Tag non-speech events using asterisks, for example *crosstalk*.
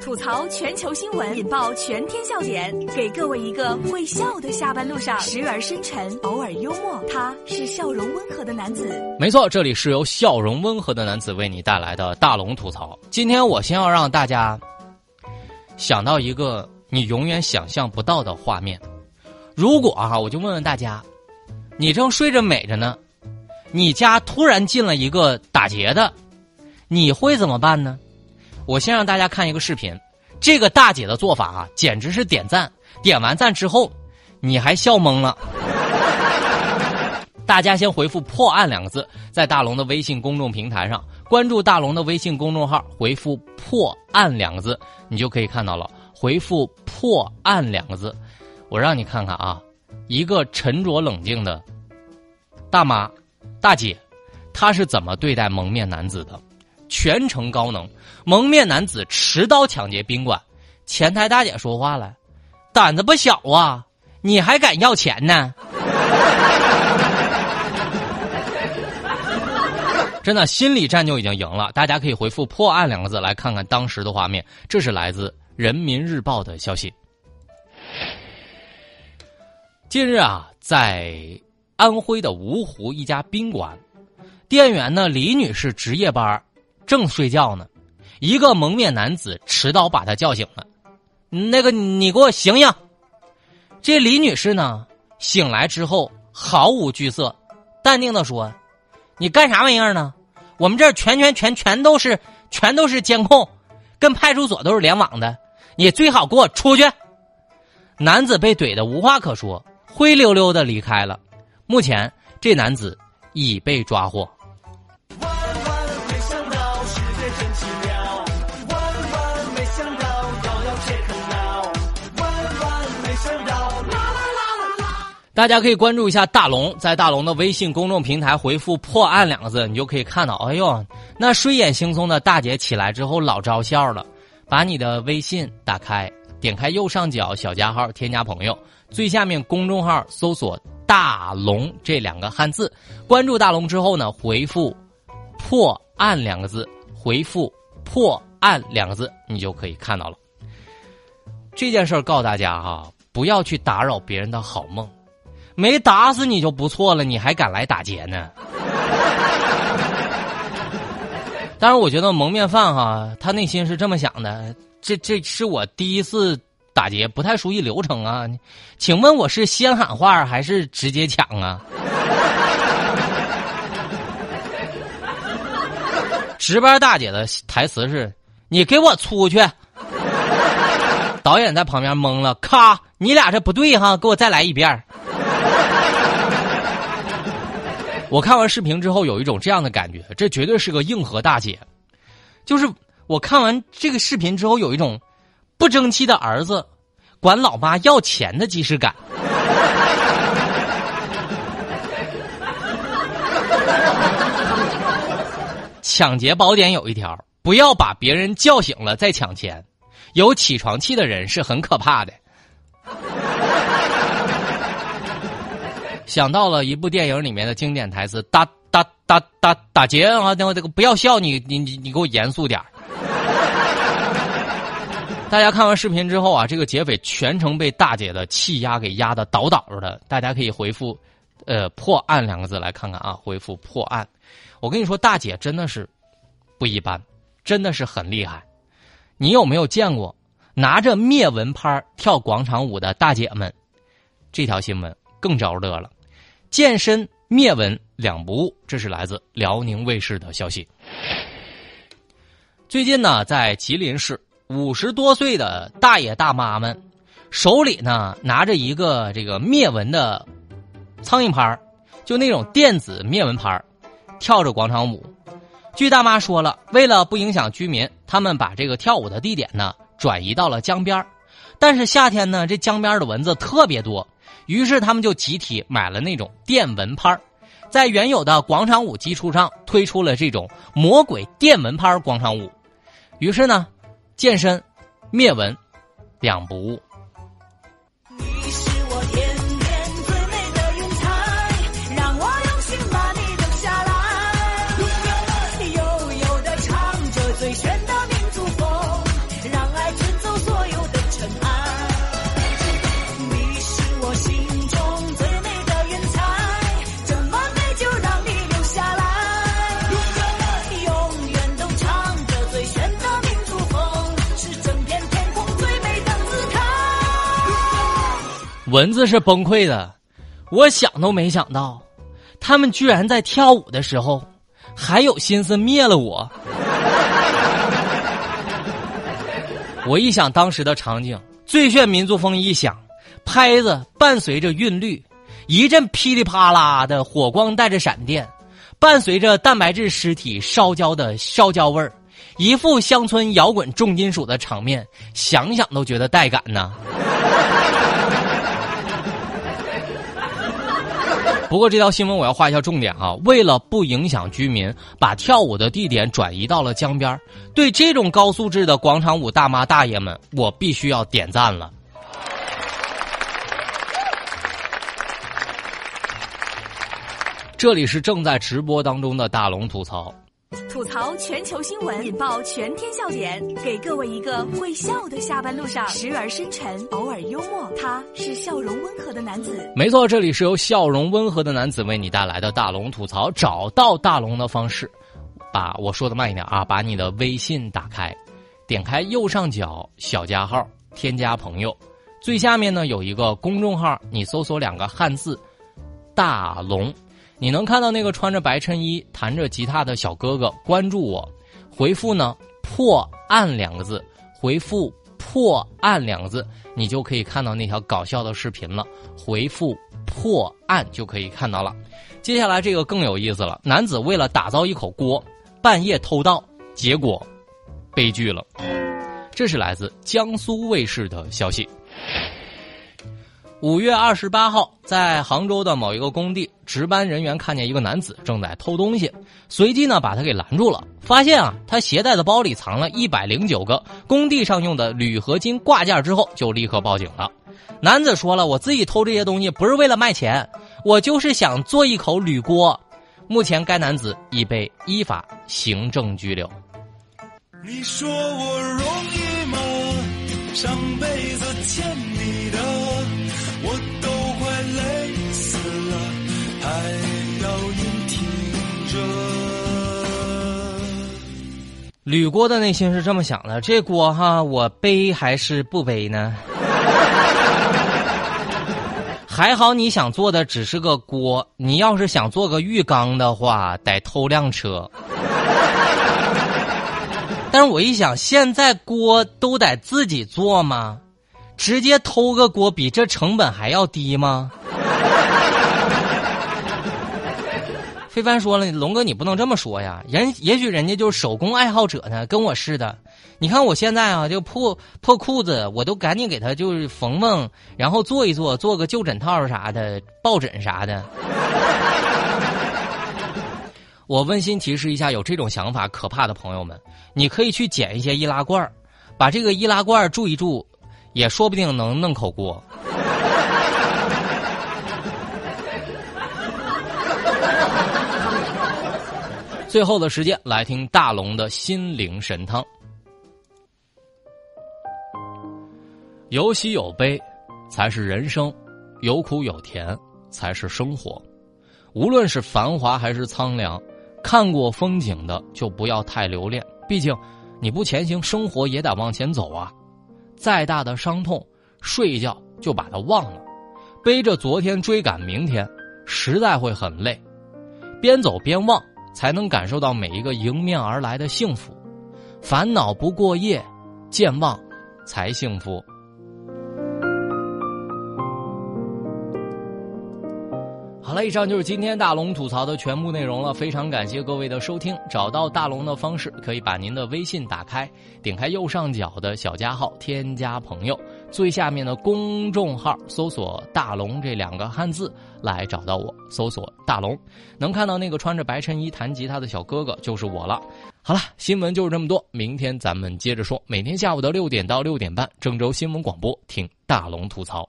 吐槽全球新闻，引爆全天笑点，给各位一个会笑的下班路上，时而深沉，偶尔幽默。他是笑容温和的男子。没错，这里是由笑容温和的男子为你带来的大龙吐槽。今天我先要让大家想到一个你永远想象不到的画面。如果啊，我就问问大家，你正睡着美着呢，你家突然进了一个打劫的，你会怎么办呢？我先让大家看一个视频，这个大姐的做法啊，简直是点赞！点完赞之后，你还笑懵了。*laughs* 大家先回复“破案”两个字，在大龙的微信公众平台上关注大龙的微信公众号，回复“破案”两个字，你就可以看到了。回复“破案”两个字，我让你看看啊，一个沉着冷静的大妈、大姐，她是怎么对待蒙面男子的？全程高能，蒙面男子持刀抢劫宾馆，前台大姐说话了：“胆子不小啊，你还敢要钱呢？” *laughs* 真的，心理战就已经赢了。大家可以回复“破案”两个字来看看当时的画面。这是来自《人民日报》的消息。近日啊，在安徽的芜湖一家宾馆，店员呢李女士值夜班。正睡觉呢，一个蒙面男子持刀把他叫醒了。那个，你给我醒醒！这李女士呢，醒来之后毫无惧色，淡定的说：“你干啥玩意儿呢？我们这儿全全全全都是全都是监控，跟派出所都是联网的。你最好给我出去！”男子被怼的无话可说，灰溜溜的离开了。目前，这男子已被抓获。大家可以关注一下大龙，在大龙的微信公众平台回复“破案”两个字，你就可以看到。哎呦，那睡眼惺忪的大姐起来之后老招笑了。把你的微信打开，点开右上角小加号，添加朋友，最下面公众号搜索“大龙”这两个汉字，关注大龙之后呢，回复“破案”两个字，回复“破案”两个字，你就可以看到了。这件事儿告诉大家哈，不要去打扰别人的好梦。没打死你就不错了，你还敢来打劫呢？*laughs* 但是我觉得蒙面犯哈，他内心是这么想的：这这是我第一次打劫，不太熟悉流程啊。请问我是先喊话还是直接抢啊？*laughs* 值班大姐的台词是：“你给我出去！”导演在旁边懵了，咔，你俩这不对哈，给我再来一遍。我看完视频之后，有一种这样的感觉，这绝对是个硬核大姐。就是我看完这个视频之后，有一种不争气的儿子管老妈要钱的即视感。*laughs* 抢劫宝典有一条：不要把别人叫醒了再抢钱。有起床气的人是很可怕的。想到了一部电影里面的经典台词：“打打打打打劫啊！那这个不要笑，你你你你给我严肃点 *laughs* 大家看完视频之后啊，这个劫匪全程被大姐的气压给压的倒倒的。大家可以回复“呃破案”两个字来看看啊，回复“破案”。我跟你说，大姐真的是不一般，真的是很厉害。你有没有见过拿着灭蚊拍跳广场舞的大姐们？这条新闻更着乐了。健身灭蚊两不误，这是来自辽宁卫视的消息。最近呢，在吉林市，五十多岁的大爷大妈们手里呢拿着一个这个灭蚊的苍蝇拍就那种电子灭蚊拍跳着广场舞。据大妈说了，为了不影响居民，他们把这个跳舞的地点呢转移到了江边但是夏天呢，这江边的蚊子特别多。于是他们就集体买了那种电蚊拍在原有的广场舞基础上推出了这种魔鬼电蚊拍广场舞。于是呢，健身、灭蚊，两不误。蚊子是崩溃的，我想都没想到，他们居然在跳舞的时候还有心思灭了我。*laughs* 我一想当时的场景，最炫民族风一响，拍子伴随着韵律，一阵噼里啪啦的火光带着闪电，伴随着蛋白质尸体烧焦的烧焦味儿，一副乡村摇滚重金属的场面，想想都觉得带感呐。*laughs* 不过这条新闻我要画一下重点啊！为了不影响居民，把跳舞的地点转移到了江边对这种高素质的广场舞大妈大爷们，我必须要点赞了。这里是正在直播当中的大龙吐槽。吐槽全球新闻，引爆全天笑点，给各位一个会笑的下班路上，时而深沉，偶尔幽默。他是笑容温和的男子。没错，这里是由笑容温和的男子为你带来的大龙吐槽。找到大龙的方式，把我说的慢一点啊，把你的微信打开，点开右上角小加号，添加朋友，最下面呢有一个公众号，你搜索两个汉字“大龙”。你能看到那个穿着白衬衣、弹着吉他的小哥哥关注我，回复呢“破案”两个字，回复“破案”两个字，你就可以看到那条搞笑的视频了。回复“破案”就可以看到了。接下来这个更有意思了，男子为了打造一口锅，半夜偷盗，结果悲剧了。这是来自江苏卫视的消息。五月二十八号，在杭州的某一个工地，值班人员看见一个男子正在偷东西，随即呢把他给拦住了。发现啊，他携带的包里藏了一百零九个工地上用的铝合金挂件，之后就立刻报警了。男子说了：“我自己偷这些东西不是为了卖钱，我就是想做一口铝锅。”目前该男子已被依法行政拘留。你说我容易吗？上辈子欠你的。铝锅的内心是这么想的：这锅哈，我背还是不背呢？*laughs* 还好你想做的只是个锅，你要是想做个浴缸的话，得偷辆车。但是我一想，现在锅都得自己做吗？直接偷个锅比这成本还要低吗？非凡说了：“龙哥，你不能这么说呀！人也许人家就是手工爱好者呢，跟我似的。你看我现在啊，就破破裤子，我都赶紧给他就是缝缝，然后做一做，做个旧枕套啥的，抱枕啥的。我温馨提示一下，有这种想法可怕的朋友们，你可以去捡一些易拉罐把这个易拉罐注一注，也说不定能弄口锅。”最后的时间来听大龙的心灵神汤。有喜有悲，才是人生；有苦有甜，才是生活。无论是繁华还是苍凉，看过风景的就不要太留恋。毕竟，你不前行，生活也得往前走啊。再大的伤痛，睡一觉就把它忘了。背着昨天追赶明天，实在会很累。边走边忘。才能感受到每一个迎面而来的幸福，烦恼不过夜，健忘才幸福。好了，以上就是今天大龙吐槽的全部内容了。非常感谢各位的收听。找到大龙的方式，可以把您的微信打开，点开右上角的小加号，添加朋友。最下面的公众号搜索“大龙”这两个汉字来找到我，搜索“大龙”，能看到那个穿着白衬衣弹吉他的小哥哥就是我了。好了，新闻就是这么多，明天咱们接着说。每天下午的六点到六点半，郑州新闻广播听大龙吐槽。